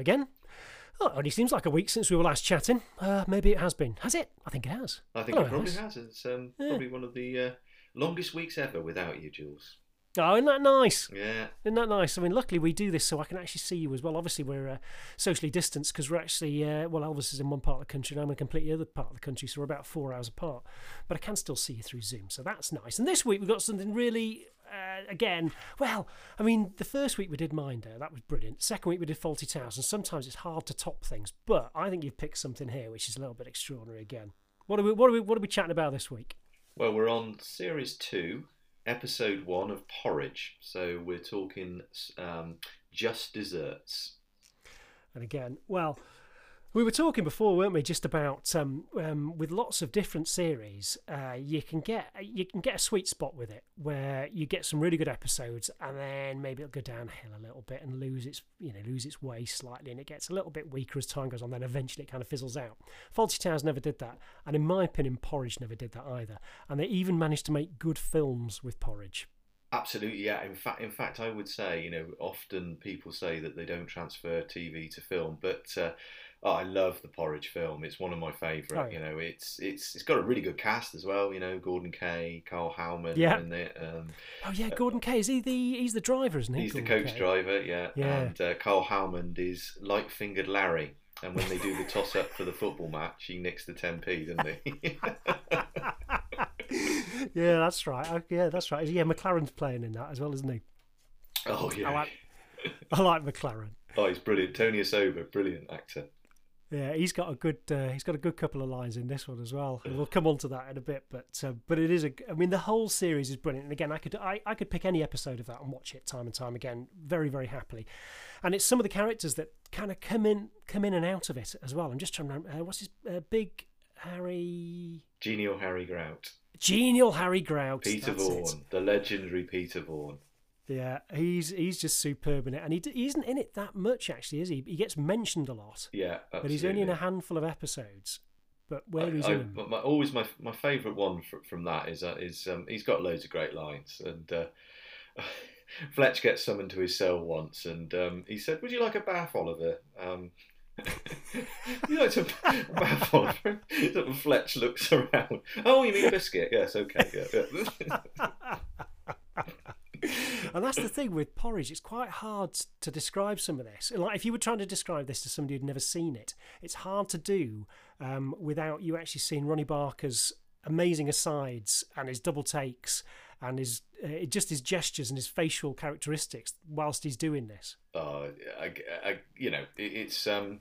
again. Oh, it only seems like a week since we were last chatting. Uh, maybe it has been. Has it? I think it has. I think Oh, it probably nice. has. It's um, Yeah. probably one of the uh, longest weeks ever without you, Jules. Oh, isn't that nice? Yeah. Isn't that nice? I mean, luckily we do this so I can actually see you as well. Obviously, we're uh, socially distanced because we're actually, uh, well, Elvis is in one part of the country and I'm in a completely other part of the country, so we're about four hours apart. But I can still see you through Zoom, so that's nice. And this week we've got something really, uh, again, well, I mean, the first week we did Minder, that was brilliant. Second week we did Fawlty Towers, and sometimes it's hard to top things, but I think you've picked something here which is a little bit extraordinary again. What are we, what are we, what are we chatting about this week? Well, we're on series two, episode one of Porridge. So we're talking um, just desserts. And again, well, we were talking before, weren't we? Just about um, um, with lots of different series, uh, you can get you can get a sweet spot with it where you get some really good episodes, and then maybe it'll go downhill a little bit and lose its you know lose its way slightly, and it gets a little bit weaker as time goes on. Then eventually it kind of fizzles out. Fawlty Towers never did that, and in my opinion, Porridge never did that either. And they even managed to make good films with Porridge. Absolutely, yeah. In fact, in fact, I would say, you know, often people say that they don't transfer TV to film, but uh, oh, I love the Porridge film. It's one of my favourite. Oh, yeah. You know, it's it's it's got a really good cast as well. You know, Gorden Kaye, Karl Howman, Yeah. in it. Um, Oh yeah, Gorden Kaye is he the he's the driver, isn't he? he's the coach Kay? driver, yeah. Yeah. And uh, Karl Howman is light fingered Larry. And when they do the toss up for the football match, he nicks the 10p, doesn't he? yeah, that's right. Oh, Yeah, that's right. Yeah, McLaren's playing in that as well, isn't he? oh, yeah. I like, I like McLaren. Oh, he's brilliant. Tony Osoba, brilliant actor. Yeah, he's got a good, uh, he's got a good couple of lines in this one as well. And we'll come on to that in a bit, but uh, but it is a, I mean, the whole series is brilliant. And again, I could, I, I could pick any episode of that and watch it time and time again, very very happily. And it's some of the characters that kind of come in, come in and out of it as well. I'm just trying to remember, uh, what's his uh, big Harry, Genial Harry Grout. genial Harry Grout, Peter. Vaughan, the legendary Peter Vaughan. Yeah, he's he's just superb in it, and he, he isn't in it that much actually, is he? He gets mentioned a lot, Yeah, absolutely. but he's only in a handful of episodes. But where he's I, I, in but my, always my my favourite one fr from that is uh, is um, he's got loads of great lines and. Uh, Fletch gets summoned to his cell once, and um, he said, "Would you like a bath, Oliver?" Um, you like a bath, Oliver? Fletch looks around. Oh, you mean biscuit? Yes, okay. Yeah, yeah. And that's the thing with porridge; it's quite hard to describe some of this. Like if you were trying to describe this to somebody who'd never seen it, it's hard to do um, without you actually seeing Ronnie Barker's amazing asides and his double takes and his uh, just his gestures and his facial characteristics whilst he's doing this. uh, I, I, you know, it, it's um,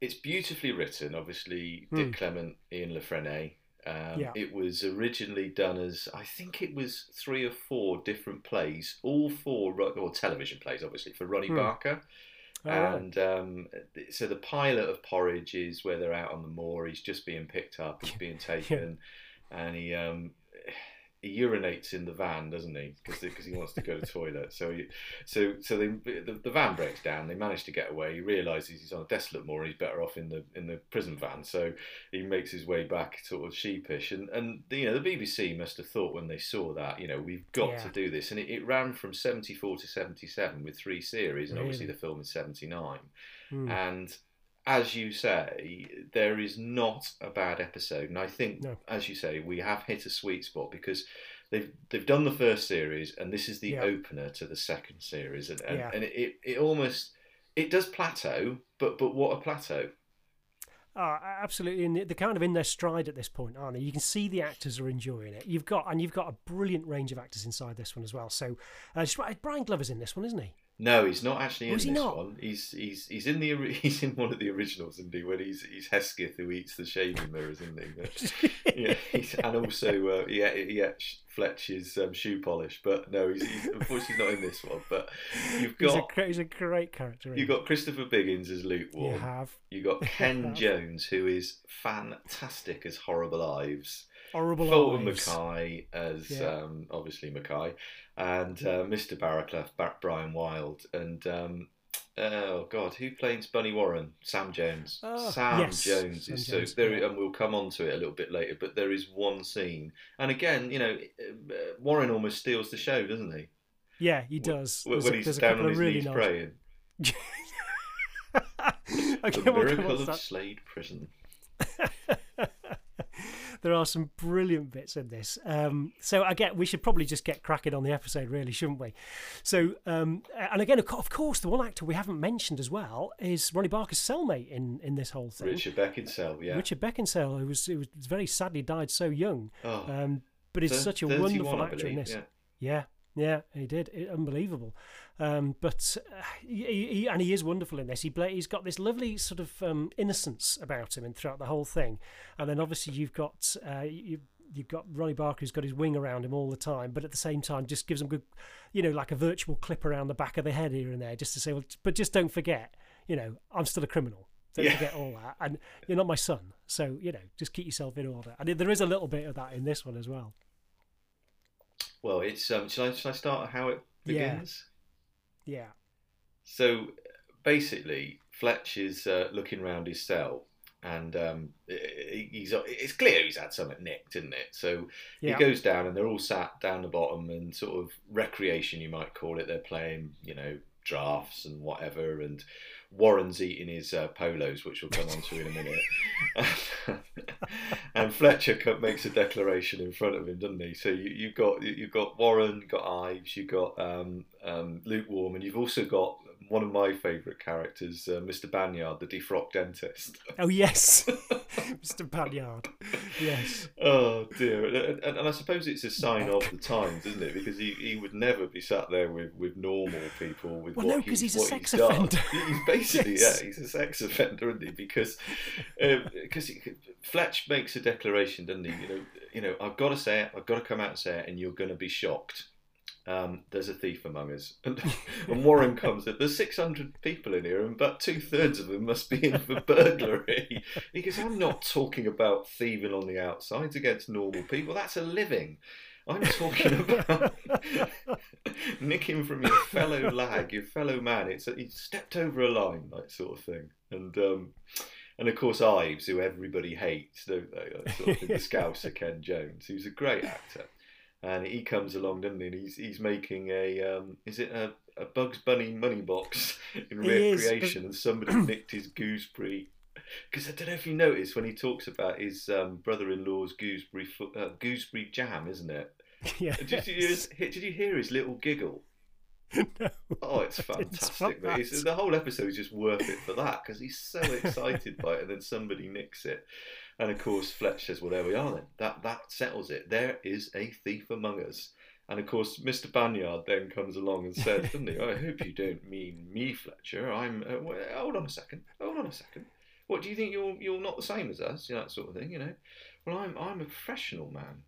it's beautifully written. Obviously, Hmm. Dick Clement, Ian La Frenais. Um, Yeah. It was originally done as I think it was three or four different plays, all four or television plays, obviously for Ronnie Hmm. Barker. Oh. And um, so the pilot of Porridge is where they're out on the moor. He's just being picked up. He's being taken, and he um, he urinates in the van, doesn't he? Because he wants to go to the toilet. So he, so so they, the, the van breaks down. They manage to get away. He realizes he's on a desolate moor. He's better off in the in the prison van. So he makes his way back, sort of sheepish. And and you know the BBC must have thought when they saw that, you know, we've got Yeah. to do this. And it, it ran from seventy four to seventy seven with three series, and obviously the film is seventy nine. Hmm. And as you say, there is not a bad episode, and I think, No. as you say, we have hit a sweet spot because they've they've done the first series, and this is the Yeah. opener to the second series, and and, Yeah. and it, it almost it does plateau, but but what a plateau! Oh, absolutely, and they're kind of in their stride at this point, aren't they? You can see the actors are enjoying it. You've got and you've got a brilliant range of actors inside this one as well. So, uh, Brian Glover's in this one, isn't he? No, he's not actually in this not? one. He's he's he's in the he's in one of the originals, isn't he? When he's he's Hesketh who eats the shaving mirrors, isn't he? But- yeah, he's, and also uh, he ate Fletch's um, shoe polish, but no, he's, he's unfortunately not in this one. But you've He's a, got he's a great character. you've got Christopher Biggins as Luke. You have. You got Ken. Jones, who is fantastic as Horrible Ives. Horrible Fulton. Mackay as Yeah. um, obviously Mackay, and uh, Mr. Barraclough, Ba- Brian Wilde, and um, oh god, who plays Bunny Warren? Sam Jones. Oh, Sam yes, Jones Sam is Jones, so there, yeah. and we'll come on to it a little bit later. But there is one scene, and again, you know, uh, Warren almost steals the show, doesn't he? Yeah, he does. When, when a- he's down on his really knees nice- praying. Okay, the Miracle what's of? Slade Prison. there are some brilliant bits in this. Um, so I get we should probably just get cracking on the episode, really, shouldn't we? So um, and again, of course, the one actor we haven't mentioned as well is Ronnie Barker's cellmate in in this whole thing. Richard Beckinsale, yeah. Richard Beckinsale, who was who was very sadly died so young, oh, um, but is such a wonderful actor in this. Yeah. Yeah, yeah, he did. It- unbelievable. Um, but uh, he, he, and he is wonderful in this. He play, he's got this lovely sort of um, innocence about him and throughout the whole thing. And then obviously you've got uh, you, you've got Ronnie Barker who's got his wing around him all the time, but at the same time just gives him good, you know, like a virtual clip around the back of the head here and there, just to say, well, but just don't forget, you know, I'm still a criminal. Don't Yeah. forget all that, and you're not my son, so you know, just keep yourself in order. And there is a little bit of that in this one as well. Well, it's um. Shall I, shall I start how it begins? Yeah, So basically, Fletch is uh, looking around his cell, and um, he's it's clear he's had something nicked, isn't it? So yeah. he goes down, and they're all sat down the bottom, and sort of recreation, you might call it. They're playing, you know, drafts and whatever, and Warren's eating his uh, polos, which we'll come on to in a minute. and Fletcher makes a declaration in front of him, doesn't he? So you, you've got you've got Warren, you've got Ives, you've got um, um, Lukewarm, and you've also got one of my favourite characters, uh, Mr. Banyard, the defrocked dentist. Oh yes, Mr. Banyard. Yes. Oh dear, and, and, and I suppose it's a sign of the times, isn't it? Because he, he would never be sat there with, with normal people. With Well, what no, 'cause he- he's a sex done. offender. He's basically Yes. yeah, he's a sex offender, isn't he? Because because Fletch makes a declaration, doesn't he? You know, you know, I've got to say it. I've got to come out and say it, and you're going to be shocked. Um, there's a thief among us, and, and Warren comes. in. There's 600 people in here, and about two thirds of them must be in for burglary. He goes, I'm not talking about thieving on the outsides against normal people. That's a living. I'm talking about nicking from your fellow lag, your fellow man. It's a, he stepped over a line, like sort of thing. And um, and of course Ives, who everybody hates, don't they? Like, sort of thing, the Scouser Ken Jones, who's a great actor. And he comes along, doesn't he? And he's he's making a um, is it a, a Bugs Bunny money box in is, but- recreation, and somebody nicked his gooseberry. Because I don't know if you noticed when he talks about his um, brother-in-law's gooseberry uh, gooseberry jam, isn't it? yeah. Did you, did you hear his little giggle? no. Oh, it's fantastic! It's, the whole episode is just worth it for that because he's so excited by it, and then somebody nicks it, and of course Fletch says, "Well, there we are then. That that settles it. There is a thief among us." And of course, Mr. Banyard then comes along and says, "Doesn't he? I hope you don't mean me, Fletcher. I'm. Uh, well, hold on a second. Hold on a second. What do you think? You're you're not the same as us, you know, that sort of thing. You know. Well, I'm I'm a professional man.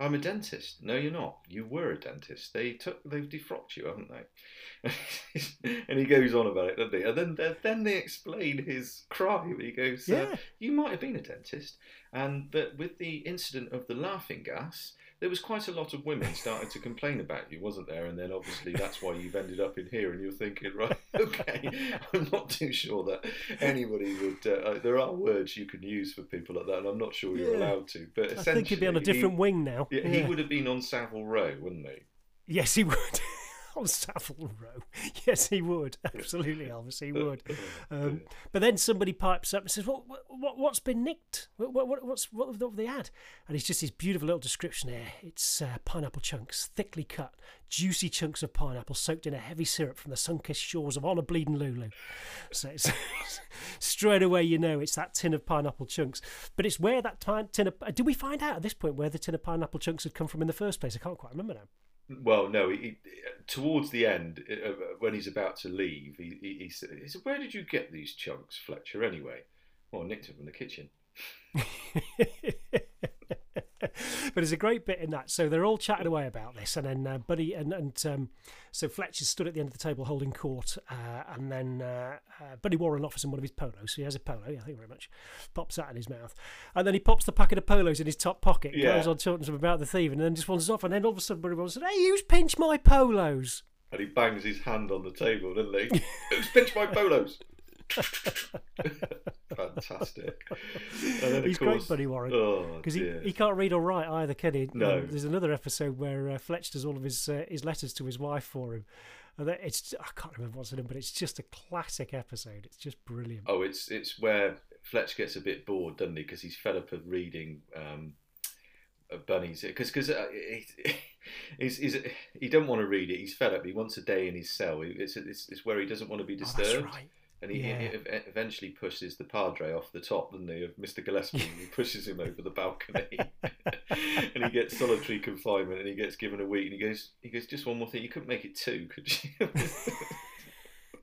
I'm a dentist. No, you're not. You were a dentist. They took, they've defrocked you, haven't they? and he goes on about it, doesn't he? And then, then- they explain his crime. He goes, uh, Yeah. "You might have been a dentist, and but with the incident of the laughing gas, there was quite a lot of women starting to complain about you, wasn't there? And then obviously that's why you've ended up in here, and you're thinking, right, okay, I'm not too sure that anybody would. Uh, uh, there are words you can use for people like that, and I'm not sure you're Yeah. allowed to. But I think he'd be on a different he, wing now. yeah, he would have been on Savile Row, wouldn't he? Yes, he would. On Savile Row. Yes, he would. Absolutely, Elvis, he would. Um, but then somebody pipes up and says, "What? What? what what's been nicked? What? What? what- What's what have they had?" And it's just this beautiful little description here. It's uh, pineapple chunks, thickly cut, juicy chunks of pineapple soaked in a heavy syrup from the sun-kissed shores of Honor Bleeding Lulu. So it's straight away you know it's that tin of pineapple chunks. But it's where that tin tin of. uh, Did we find out at this point where the tin of pineapple chunks had come from in the first place? I can't quite remember now. Well, no. He, towards the end, uh, when he's about to leave, he, he, he said, he said, "Where did you get these chunks, Fletcher? Anyway?" Well, I nicked them from the kitchen. but there's a great bit in that. So they're all chatting away about this, and then uh, Buddy and and um, so Fletcher's stood at the end of the table holding court, uh, and then uh, uh, Buddy Warren offers him one of his polos. So he has a polo. Yeah, thank you very much. Pops that in his mouth, and then he pops the packet of polos in his top pocket. Yeah. Goes on talking to him about the thief, and then just wanders off. And then all of a sudden, Buddy Warren said, "Hey, who's pinched my polos?" And he bangs his hand on the table, doesn't he? Who's pinched my polos? Fantastic. And then, of He's course, great, Buddy Warren. Oh, because he, he can't read or write either, can he? No. Um, there's another episode where uh, Fletch does all of his uh, his letters to his wife for him, And that- it's I can't remember what's in it, but it's just a classic episode. It's just brilliant. Oh, it's it's where Fletch gets a bit bored, doesn't he? Because he's fed up of reading um, uh, Bunny's. Because because uh, he, he's, he's he don't want to read it. He's fed up. He wants a day in his cell. It's it's, it's where he doesn't want to be Oh, disturbed. that's right. And he, Yeah. he eventually pushes the padre off the top, doesn't he, of Mr. Gillespie? And he pushes him over the balcony, and he gets solitary confinement, and he gets given a week. And he goes, he goes, just one more thing. You couldn't make it two, could you?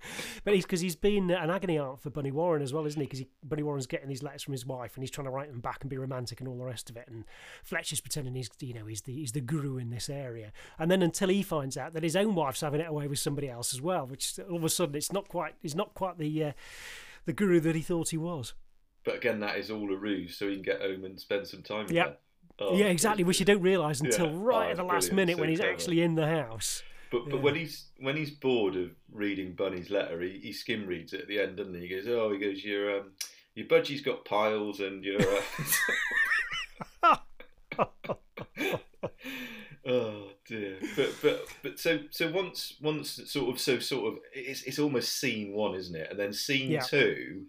But he's because he's been an agony aunt for Bunny Warren as well, isn't he? Because he, Bunny Warren's getting these letters from his wife, and he's trying to write them back and be romantic and all the rest of it. And Fletcher's pretending he's, you know, he's the he's the guru in this area. And then until he finds out that his own wife's having it away with somebody else as well, which all of a sudden it's not quite he's not quite the uh, the guru that he thought he was. but again, that is all a ruse, so he can get home and spend some time. Yep. her. Oh, yeah, exactly. Which you don't realise until Yeah. right Oh, at the last minute So when he's clever. actually in the house. But but Yeah. when he's when he's bored of reading Bunny's letter, he, he skim reads it at the end, doesn't he? He goes, oh, he goes, your um, your budgie's got piles, and your uh... oh dear. But but but so so once once sort of so sort of it's it's almost scene one, isn't it? And then scene Yeah. two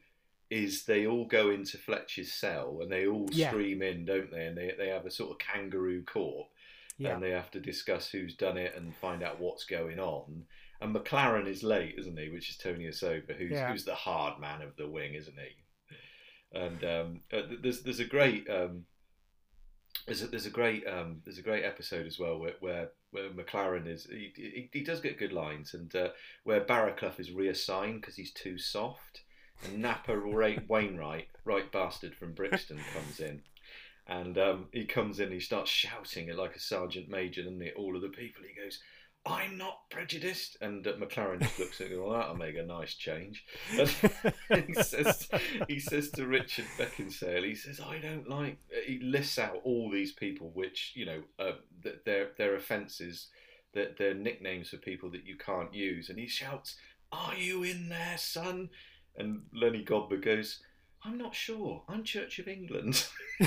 is they all go into Fletcher's cell and they all Yeah. stream in, don't they? And they they have a sort of kangaroo court Yeah, and they have to discuss who's done it and find out what's going on. And McLaren is late, isn't he? Which is Tony Osoba, who's Yeah. who's the hard man of the wing, isn't he? And um, uh, there's there's a great um, there's a, there's a great um, there's a great episode as well where where, where McLaren is he, he, he does get good lines and uh, where Barraclough is reassigned because he's too soft and Napa Wainwright right bastard from Brixton comes in and um, he comes in, he starts shouting it like a sergeant major, and all of the people. He goes, "I'm not prejudiced," and uh, McLaren just looks at him. Well, that'll make a nice change. He says, he says to Richard Beckinsale, he says, "I don't like." He lists out all these people, which you know, uh, their their offences, that their nicknames for people that you can't use, and he shouts, "Are you in there, son?" And Lenny Godber goes. I'm not sure. I'm Church of England.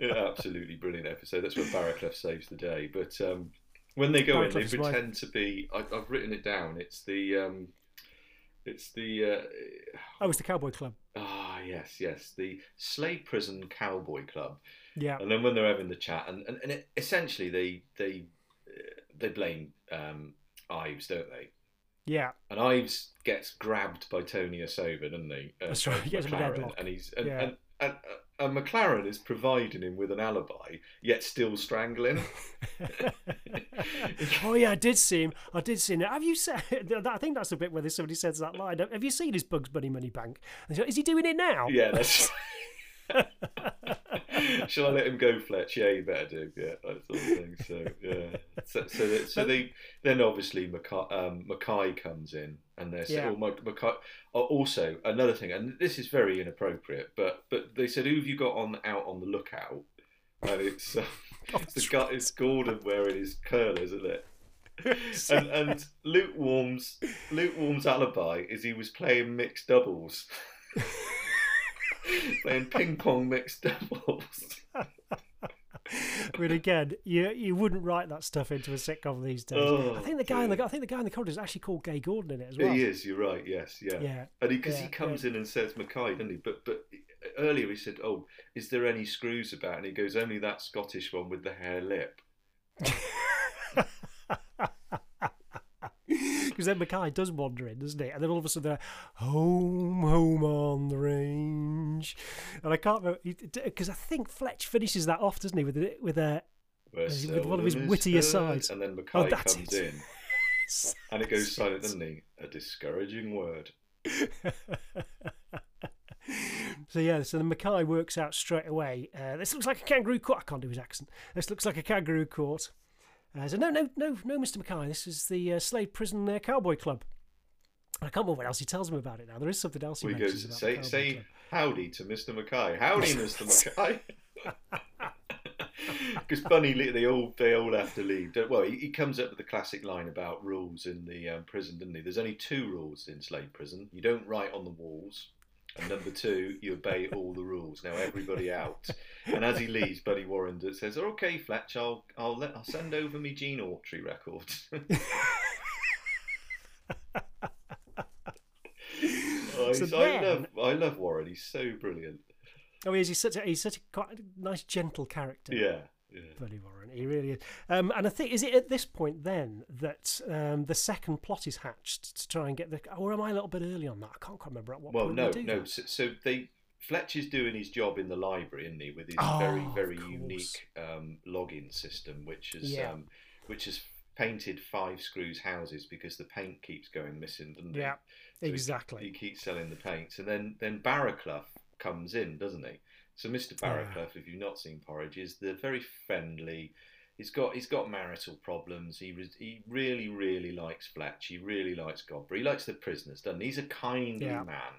Absolutely brilliant episode. That's when Barraclough saves the day. But um, when they go in, they Barraclough's wife. pretend to be. I, I've written it down. It's the. Um, it's the. Uh, oh, it's the Cowboy Club. ah, yes, yes, the Slade Prison Cowboy Club. Yeah, And then when they're having the chat, and and, and it, essentially they they uh, they blame um, Ives, don't they? Yeah, And Ives gets grabbed by Tony Osoba, doesn't he? Uh, That's right, he gets McLaren, and he's and, Yeah. and, and, and McLaren is providing him with an alibi, yet still strangling. oh yeah, I did see him. I did see him. Have you said? I think that's the bit where this somebody says that line. Have you seen his Bugs Bunny Money Bank? Like, Is he doing it now? yeah, that's. Shall I let him go, Fletch? Yeah, you better do. Yeah, that sort of thing. So yeah, so so, they, so they then obviously Mackay, um, Mackay comes in, and they're Yeah. saying, "Oh, Mac- Mackay." Oh, also, another thing, and this is very inappropriate, but but they said, "Who have you got on out on the lookout?" And it's, uh, it's the guy, it's Gordon wearing his curlers, isn't it? and and Lukewarm's Lukewarm's alibi is he was playing mixed doubles, playing ping pong mixed doubles. but again, you you wouldn't write that stuff into a sitcom these days. Oh, I think the guy in the I think the guy in the corridor is actually called Gay Gordon in it as well. He is. You're right. Yes. Yeah. Yeah. And because he, yeah, comes in and says Mackay, doesn't he? But but earlier he said, "Oh, is there any screws about?" And he goes, "Only that Scottish one with the hair lip." Because then Mackay does wander in, doesn't he? And then all of a sudden they're home, home on the range. And I can't remember because I think Fletch finishes that off, doesn't he? With a, with a With one of his witty asides. And then Oh, Mackay that's comes it. in, and it goes silent, doesn't he? A discouraging word. so yeah, so the Mackay works out straight away. Uh, this looks like a kangaroo court. I can't do his accent. This looks like a kangaroo court. Uh, so no, no, no, no, Mr. Mackay. This is the uh, Slade Prison uh, Cowboy Club. I can't remember what else he tells him about it now. There is something else he We mentions goes say say Club. howdy to Mr. Mackay. Howdy, Mr. Mackay. Because funny, they all they all have to leave. Don't- Well, he, he comes up with the classic line about rules in the um, prison, doesn't he? There's only two rules in Slade Prison. You don't write on the walls, And number two, you obey all the rules. Now everybody out. And as he leaves, Buddy Warren says, "Okay, Fletch, I'll I'll let I'll send over me Gene Autry records." oh, So I love I love Warren. He's so brilliant. Oh, he's, he's such a he's such a quite a nice, gentle character. Yeah. Yeah. Buddy Warren, he really is. Um, and I think is it at this point then that um, the second plot is hatched to try and get the, or am I a little bit early on that? I can't quite remember at what Well, point no, no. So, so they Fletch is doing his job in the library, isn't he, with his Oh, very very unique um, login system, which is Yeah. um, which has painted five screws houses because the paint keeps going missing, doesn't Yeah, it? So he- exactly. He, keeps selling the paints, and then then Barraclough comes in, doesn't he? So Mr. Barraclough, if you've not seen Porridge, is the very friendly. He's got he's got marital problems. He re- he really really likes Fletch. He really likes Godber. He likes the prisoners, doesn't he? He's a kindly Yeah. man,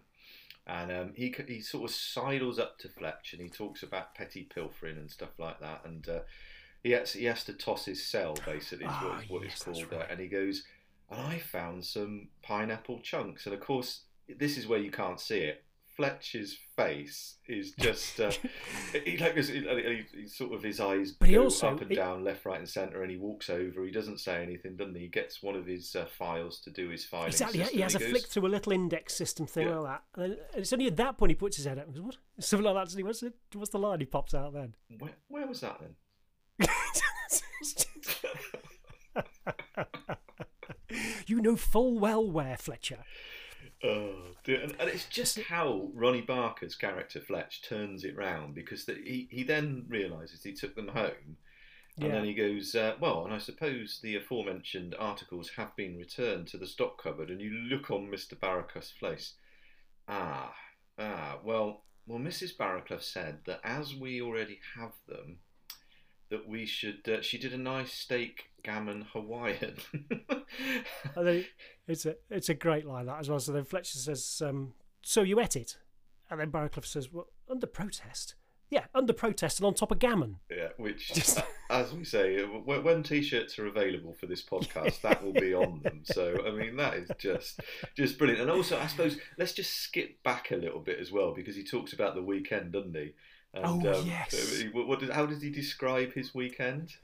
and um, he he sort of sidles up to Fletch and he talks about petty pilfering and stuff like that. And uh, he has he has to toss his cell basically is Ah, what, what yes, it's called. Uh, right. and he goes, and I found some pineapple chunks. And of course, this is where you can't see it. Fletch's face is just uh, he like he, he, he sort of his eyes But he also- up and he- down, left, right, and centre, and he walks over. He doesn't say anything, doesn't he? He gets one of his uh, files to do his filing. Exactly. system. He has a goes, flick through a little index system thing Yeah. like that, and it's only at that point he puts his head up and goes, "What?" Something like that. doesn't he? What's it? What's the line he pops out then? Where, where was that then? you know full well where Fletcher. Oh, dear. And, and it's just how Ronnie Barker's character Fletch turns it round because the, he he then realises he took them home, and Yeah. then he goes, uh, well, and I suppose the aforementioned articles have been returned to the stock cupboard, and you look on Mister Barraclough's face. Ah, ah, well, well, Mrs. Barraclough said that as we already have them, that we should. Uh, she did a nice steak gammon Hawaiian. it's a it's a great line that as well. So then Fletcher says, um, "So you ate it?" And then Barraclough says, "Well, under protest." Yeah, under protest and on top of gammon. Yeah, which, Just- as we say, when, t-shirts are available for this podcast, that will be on them. So, I mean, that is just just brilliant. And also, I suppose let's just skip back a little bit as well because he talks about the weekend, doesn't he? And, Oh, yes. What, what did, how does he describe his weekend?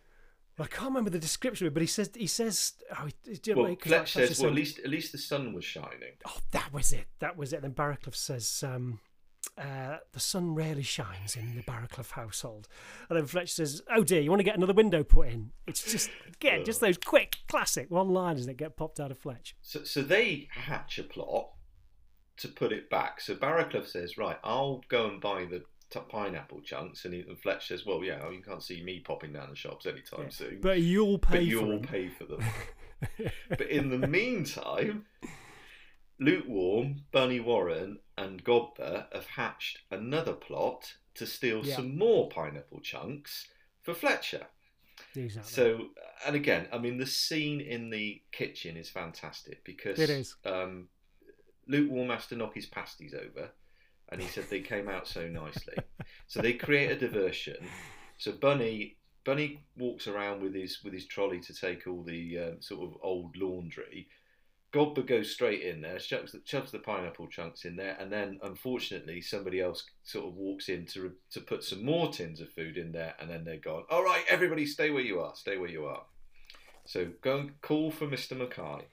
I can't remember the description, of it, but he says he says, "Oh, he, do you know, Well, 'cause Fletch says, well, at least at least the sun was shining. Oh, that was it. That was it. Then Barraclough says, um, uh, "The sun rarely shines in the Barraclough household." And then Fletcher says, "Oh dear, you want to get another window put in?" It's just again, just those quick, classic one-liners that get popped out of Fletch. So, so they hatch a plot to put it back. So Barraclough says, right, I'll go and buy the t- pineapple chunks, and, he, and Fletch says, well, yeah, you can't see me popping down the shops anytime Yeah. soon. But you'll pay but for you'll them. pay for them. but in the meantime, Lukewarm, Bunny Warren, and Godber have hatched another plot to steal Yeah. some more pineapple chunks for Fletcher. Exactly. So, and again, I mean, the scene in the kitchen is fantastic because It is. Um, Lukewarm has to knock his pasties over, and he said they came out so nicely. so they create a diversion. So Bunny Bunny walks around with his with his trolley to take all the um, sort of old laundry. Godber goes straight in there, shoves the, the pineapple chunks in there, and then unfortunately somebody else sort of walks in to to put some more tins of food in there, and then they're gone. All right, everybody, stay where you are. Stay where you are. So go and call for Mr. Mackay.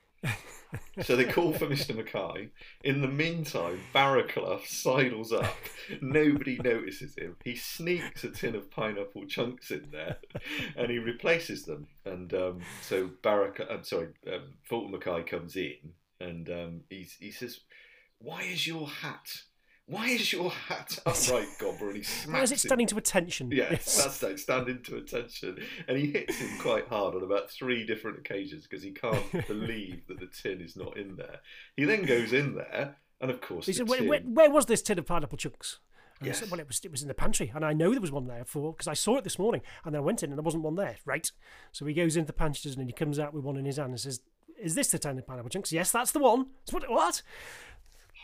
So they call for Mr. Mackay. In the meantime, Barraclough sidles up. Nobody notices him. He sneaks a tin of pineapple chunks in there, and he replaces them. And um, so Barrac, I'm sorry, um, Fulton Mackay comes in, and um, he says, "Why is your hat? Why is your hat upright, Godber?" And he smacks Why is it him standing to attention? Yes, that's like standing to attention. And he hits him quite hard on about three different occasions because he can't believe that the tin is not in there. He then goes in there, and of course, He said, where, where, where was this tin of pineapple chunks? And I Yes. said, well, it was, it was in the pantry, and I know there was one there for because I saw it this morning, and then I went in and there wasn't one there. Right, so he goes into the pantry and he comes out with one in his hand and says, "Is this the tin of pineapple chunks?" Yes, that's the one. What? What?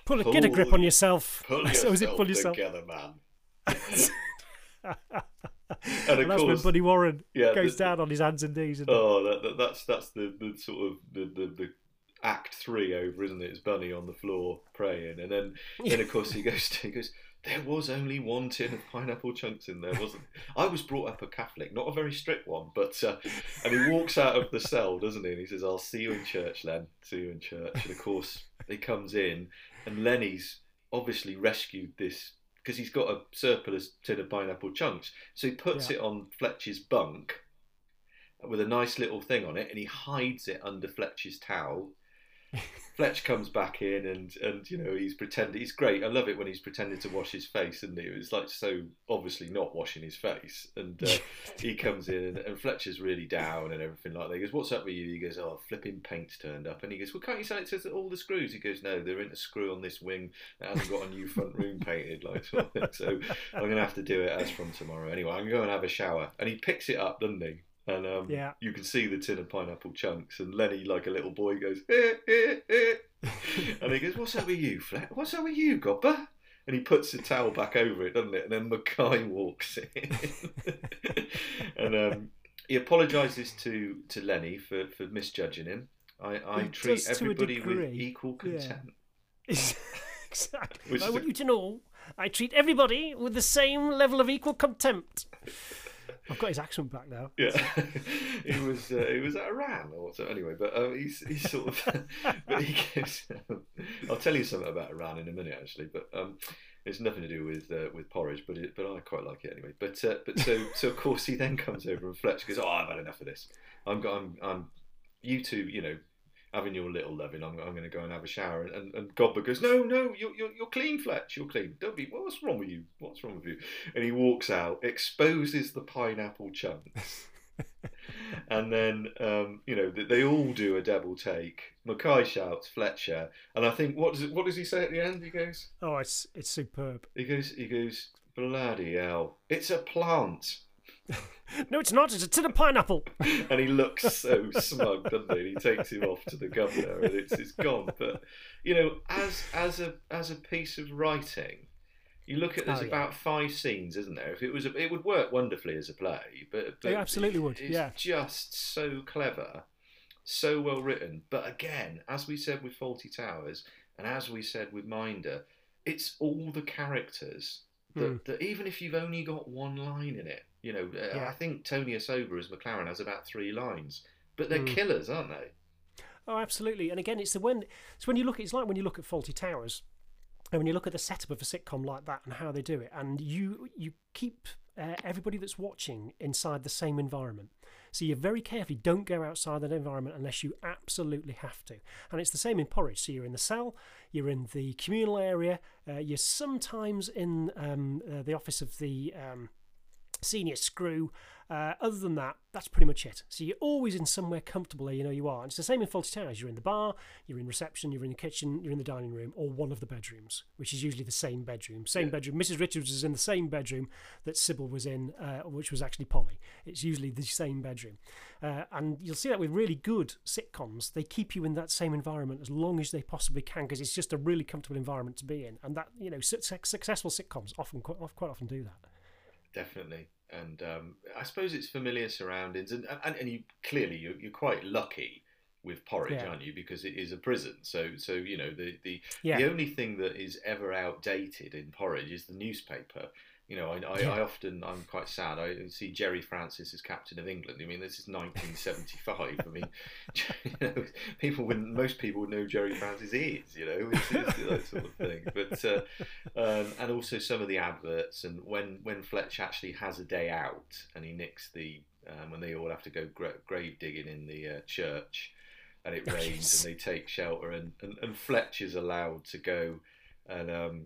Pull a, get a grip on yourself. pull so is it yourself pull yourself? together, man. and And of that's when course, Buddy Warren yeah, goes the- down on his hands and knees. Oh, that, that, that's that's the, the sort of the, the, the Act Three over, isn't it? It's Bunny on the floor praying, and then then of course he goes to, he goes. There was only one tin of pineapple chunks in there, wasn't? I was brought up a Catholic, not a very strict one, but uh, and he walks out of the cell, doesn't he? And he says, "I'll see you in church, Len. See you in church." And of course, he comes in, and Lenny's obviously rescued this because he's got a surplus tin of pineapple chunks, so he puts Yeah. it on Fletcher's bunk with a nice little thing on it, and he hides it under Fletcher's towel. Fletch comes back in and and you know he's pretending he's great. I love it when he's pretending to wash his face, and it was like so obviously not washing his face. And uh, he comes in and, and Fletcher's really down and everything like that. He goes, "What's up with you?" He goes, "Oh, flipping paint's turned up." And he goes, "Well, can't you say it says all the screws?" He goes, "No, they're in a screw on this wing that hasn't got a new front room painted." Like sort of so, I'm gonna have to do it as from tomorrow. Anyway, I'm going to go and have a shower, and he picks it up, doesn't he? And um, Yeah. you can see the tin of pineapple chunks, and Lenny, like a little boy, goes, eh, eh, eh. and he goes, "What's up with you, Flat? What's up with you, Godber?" And he puts the towel back over it, doesn't it? And then Mackay walks in, and um, he apologises to to Lenny for, for misjudging him. I, I treat does to a everybody with equal Yeah. contempt. exactly. Which I want a- you to know I treat everybody with the same level of equal contempt. I've got his accent back now. Yeah, he was uh, he was at Iran or so. Anyway, but um, he's he's sort of. but he gives. I'll tell you something about Iran in a minute, actually. But um, it's nothing to do with uh, with porridge, but it, but I quite like it anyway. But uh, but so so of course he then comes over and Fletcher goes, "Oh, I've had enough of this. I'm I'm I'm you two, you know." Having your little loving, I'm, I'm going to go and have a shower. And, and, and Godber goes, No, no, you're, you're, you're clean, Fletch. You're clean. Don't be. What's wrong with you? What's wrong with you? And he walks out, exposes the pineapple chunks. and then, um, you know, they, they all do a double take. Mackay shouts Fletcher, and I think what does what does he say at the end? He goes, Oh, it's it's superb. he goes, he goes, bloody hell, it's a plant. No, it's not. It's a tin of pineapple. and he looks so smug, doesn't he? And he takes him off to the governor, and it's it's gone. But you know, as as a as a piece of writing, you look at there's Oh, yeah. about five scenes, isn't there? If it was, a, it would work wonderfully as a play. But, but It absolutely would, It's yeah. just so clever, so well written. But again, as we said with Fawlty Towers, and as we said with Minder, it's all the characters that, Hmm. that even if you've only got one line in it, you know, uh, Yeah. I think Tony Osoba as McLaren has about three lines, but they're Hmm. killers, aren't they? Oh, absolutely. And again, it's the when it's when you look. It's like when you look at Fawlty Towers, and when you look at the setup of a sitcom like that and how they do it, and you you keep uh, everybody that's watching inside the same environment. So you're very careful. You don't go outside that environment unless you absolutely have to. And it's the same in Porridge. So you're in the cell, you're in the communal area, uh, you're sometimes in um, uh, the office of the um, senior screw. Uh, other than that, that's pretty much it. So you're always in somewhere comfortable you know you are. And it's the same in Fawlty Towers. You're in the bar, you're in reception, you're in the kitchen, you're in the dining room, or one of the bedrooms, which is usually the same bedroom. Same Yeah. bedroom. Mrs. Richards is in the same bedroom that Sybil was in, uh, which was actually Polly. It's usually the same bedroom. Uh, and you'll see that with really good sitcoms, they keep you in that same environment as long as they possibly can because it's just a really comfortable environment to be in. And that, you know, su- successful sitcoms often quite, quite often do that. Definitely. And um, I suppose it's familiar surroundings, and and, and you clearly you're, you're quite lucky with Porridge, Yeah. aren't you? Because it is a prison. So so you know the the Yeah. The only thing that is ever outdated in Porridge is the newspaper. You know, I, I, Yeah. I often, I'm quite sad. I see Gerry Francis as captain of England. I mean, this is 1975. I mean, you know, people wouldn't, most people would know who Gerry Francis is. You know, it's, it's that sort of thing. But uh, um, and also some of the adverts and when when Fletch actually has a day out and he nicks the um, when they all have to go gra- grave digging in the uh, church and it Oh, rains yes. and they take shelter and, and, and Fletch is allowed to go and um,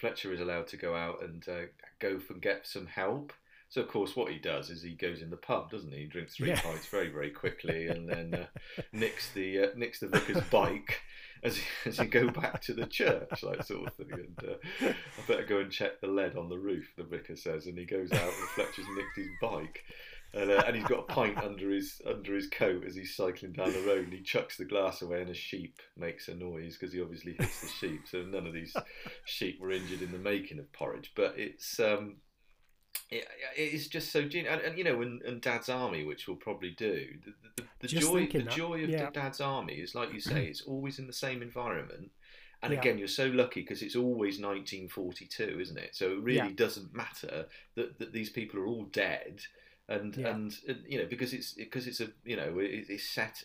Fletcher is allowed to go out and uh, go and get some help. So of course, what he does is he goes in the pub, doesn't he? He drinks three Yeah. pints very very quickly and then uh, nicks the uh, nicks the vicar's bike as as he go back to the church, like sort of thing. And uh, I better go and check the lead on the roof. The vicar says, and he goes out and Fletcher's nicked his bike. And, uh, and he's got a pint under his under his coat as he's cycling down the road, and he chucks the glass away, and a sheep makes a noise because he obviously hits the sheep. So none of these sheep were injured in the making of porridge, but it's um, it, it's just so genius. And, and, you know, and, and, Dad's Army, which we'll probably do, the, the, the joy, the that. joy of yeah. Dad's Army is like you say, it's always in the same environment. And yeah. again, you're so lucky because it's always 1942, isn't it? So it really yeah. doesn't matter that, that these people are all dead, and, and and you know because it's because it's a you know it, it's set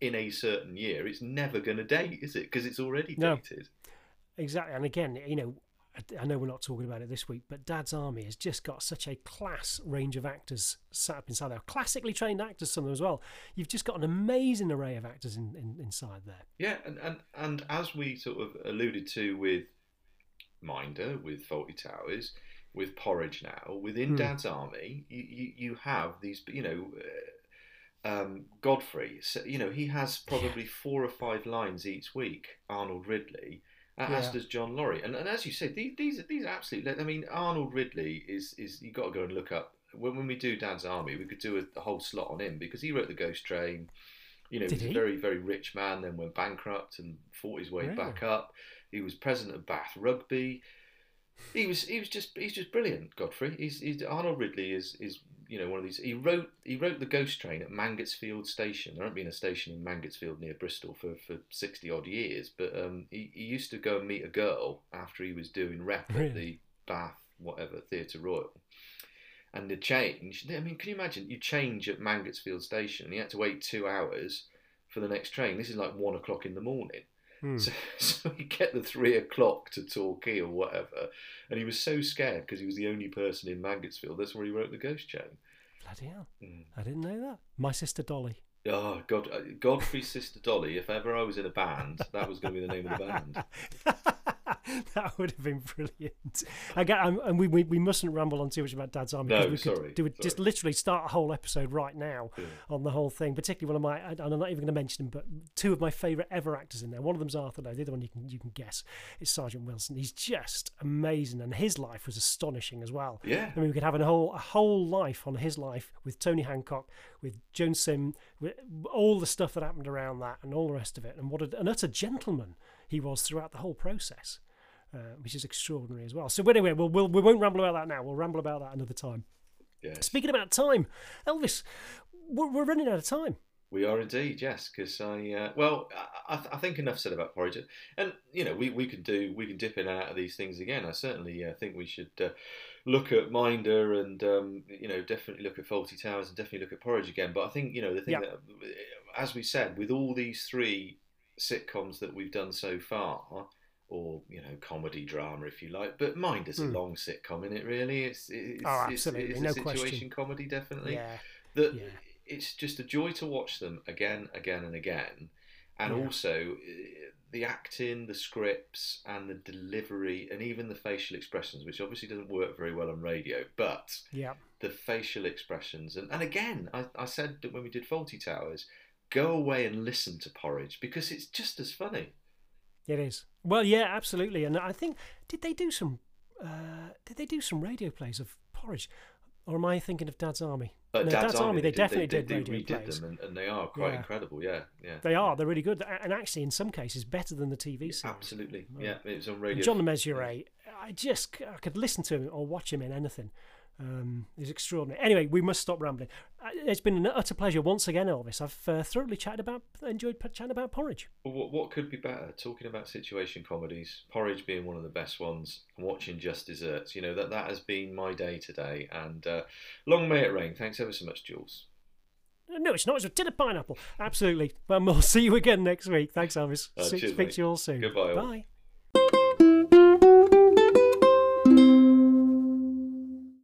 in a certain year. It's never going to date, is it? Because it's already dated. No. Exactly, and again, you know, I know we're not talking about it this week, but Dad's Army has just got such a class range of actors sat up inside there. Classically trained actors, some of them as well. You've just got an amazing array of actors in, in, inside there. Yeah, and, and, and as we sort of alluded to with Minder, with Fawlty Towers, with Porridge now, within hmm. Dad's Army, you, you, you, have these, you know. Uh, um, Godfrey, so, you know, he has probably four or five lines each week. Arnold Ridley, uh, yeah. as does John Laurie. And, and as you said, these these are, these are absolutely. I mean, Arnold Ridley is is you got to go and look up when when we do Dad's Army, we could do a, a whole slot on him because he wrote the Ghost Train. You know, Did he's he? a very very rich man. Then went bankrupt and fought his way Really? back up. He was president of Bath Rugby. He was he was just he's just brilliant, Godfrey. He's, he's Arnold Ridley is is you know one of these. He wrote he wrote the Ghost Train at Mangotsfield Station. There hasn't been a station in Mangotsfield near Bristol for, for sixty odd years, but um, he, he used to go and meet a girl after he was doing rep Really? at the Bath whatever Theatre Royal. And the change, I mean, can you imagine? You change at Mangotsfield Station, and you had to wait two hours for the next train. This is like one o'clock in the morning. Hmm. So, so you get the three o'clock to Torquay or whatever, and he was so scared because he was the only person in Mangotsfield. That's where he wrote the Ghost Train. Bloody hell! Mm. I didn't know that. My sister Dolly. Oh God, uh, Godfrey's sister Dolly. If ever I was in a band, that was going to be the name of the band. that would have been brilliant. Again, um, and we, we we mustn't ramble on too much about Dad's Army. 'cause No, we could sorry, do it, just literally start a whole episode right now Yeah. on the whole thing. Particularly one of my, and I'm not even going to mention them, but two of my favourite ever actors in there. One of them's Arthur Lowe. The other one you can you can guess is Sergeant Wilson. He's just amazing, and his life was astonishing as well. Yeah, I mean, we could have a whole a whole life on his life with Tony Hancock, with Joan Sim, with all the stuff that happened around that, and all the rest of it, and what a, an utter gentleman he was throughout the whole process, uh, which is extraordinary as well. So anyway, we'll, we'll we won't ramble about that now. We'll ramble about that another time. yes. Speaking about time, Elvis, we're, we're running out of time. We are indeed, yes. Because I, uh, well, I, I- I think enough said about porridge, and you know, we, we can do, we can dip in and out of these things again. I certainly uh, think we should uh, look at Minder and um, you know, definitely look at Fawlty Towers and definitely look at porridge again. But I think you know the thing Yeah. that, as we said, with all these three sitcoms that we've done so far. Or you know, comedy drama if you like, but Minder's a Hmm. long sitcom, in it really. It's it's, Oh, it's, absolutely, it's no a situation question. comedy, definitely Yeah, that yeah. it's just a joy to watch them again, again, and again, and Yeah. also uh, the acting, the scripts, and the delivery, and even the facial expressions, which obviously doesn't work very well on radio, but yeah. the facial expressions, and, and again, I, I said that when we did Fawlty Towers, go away and listen to Porridge because it's just as funny. It is. Well, yeah, absolutely. And I think did they do some uh, did they do some radio plays of Porridge, or am I thinking of Dad's Army? But No, Dad's, Dad's Army, they did- definitely they, did they, radio redid plays. them, and, and they are quite Yeah. incredible. Yeah, yeah, They are. They're really good, and actually, in some cases, better than the TV series. absolutely. Yeah, it was on And radio. John Le Mesurier, I just I could listen to him or watch him in anything. Um, he's extraordinary. Anyway, we must stop rambling. Uh, It's been an utter pleasure once again, Elvis. I've uh, thoroughly chatted about, enjoyed chatting about porridge. Well, what, what could be better? Talking about situation comedies, Porridge being one of the best ones, and watching Just Desserts. You know that that has been my day today, and uh, long may it rain. Thanks ever so much, Jules. No, it's not. It's a tin of pineapple. Absolutely. Well, we'll see you again next week. Thanks, Elvis. Uh, See- cheers, Speak mate. to you all soon. Goodbye all. Bye.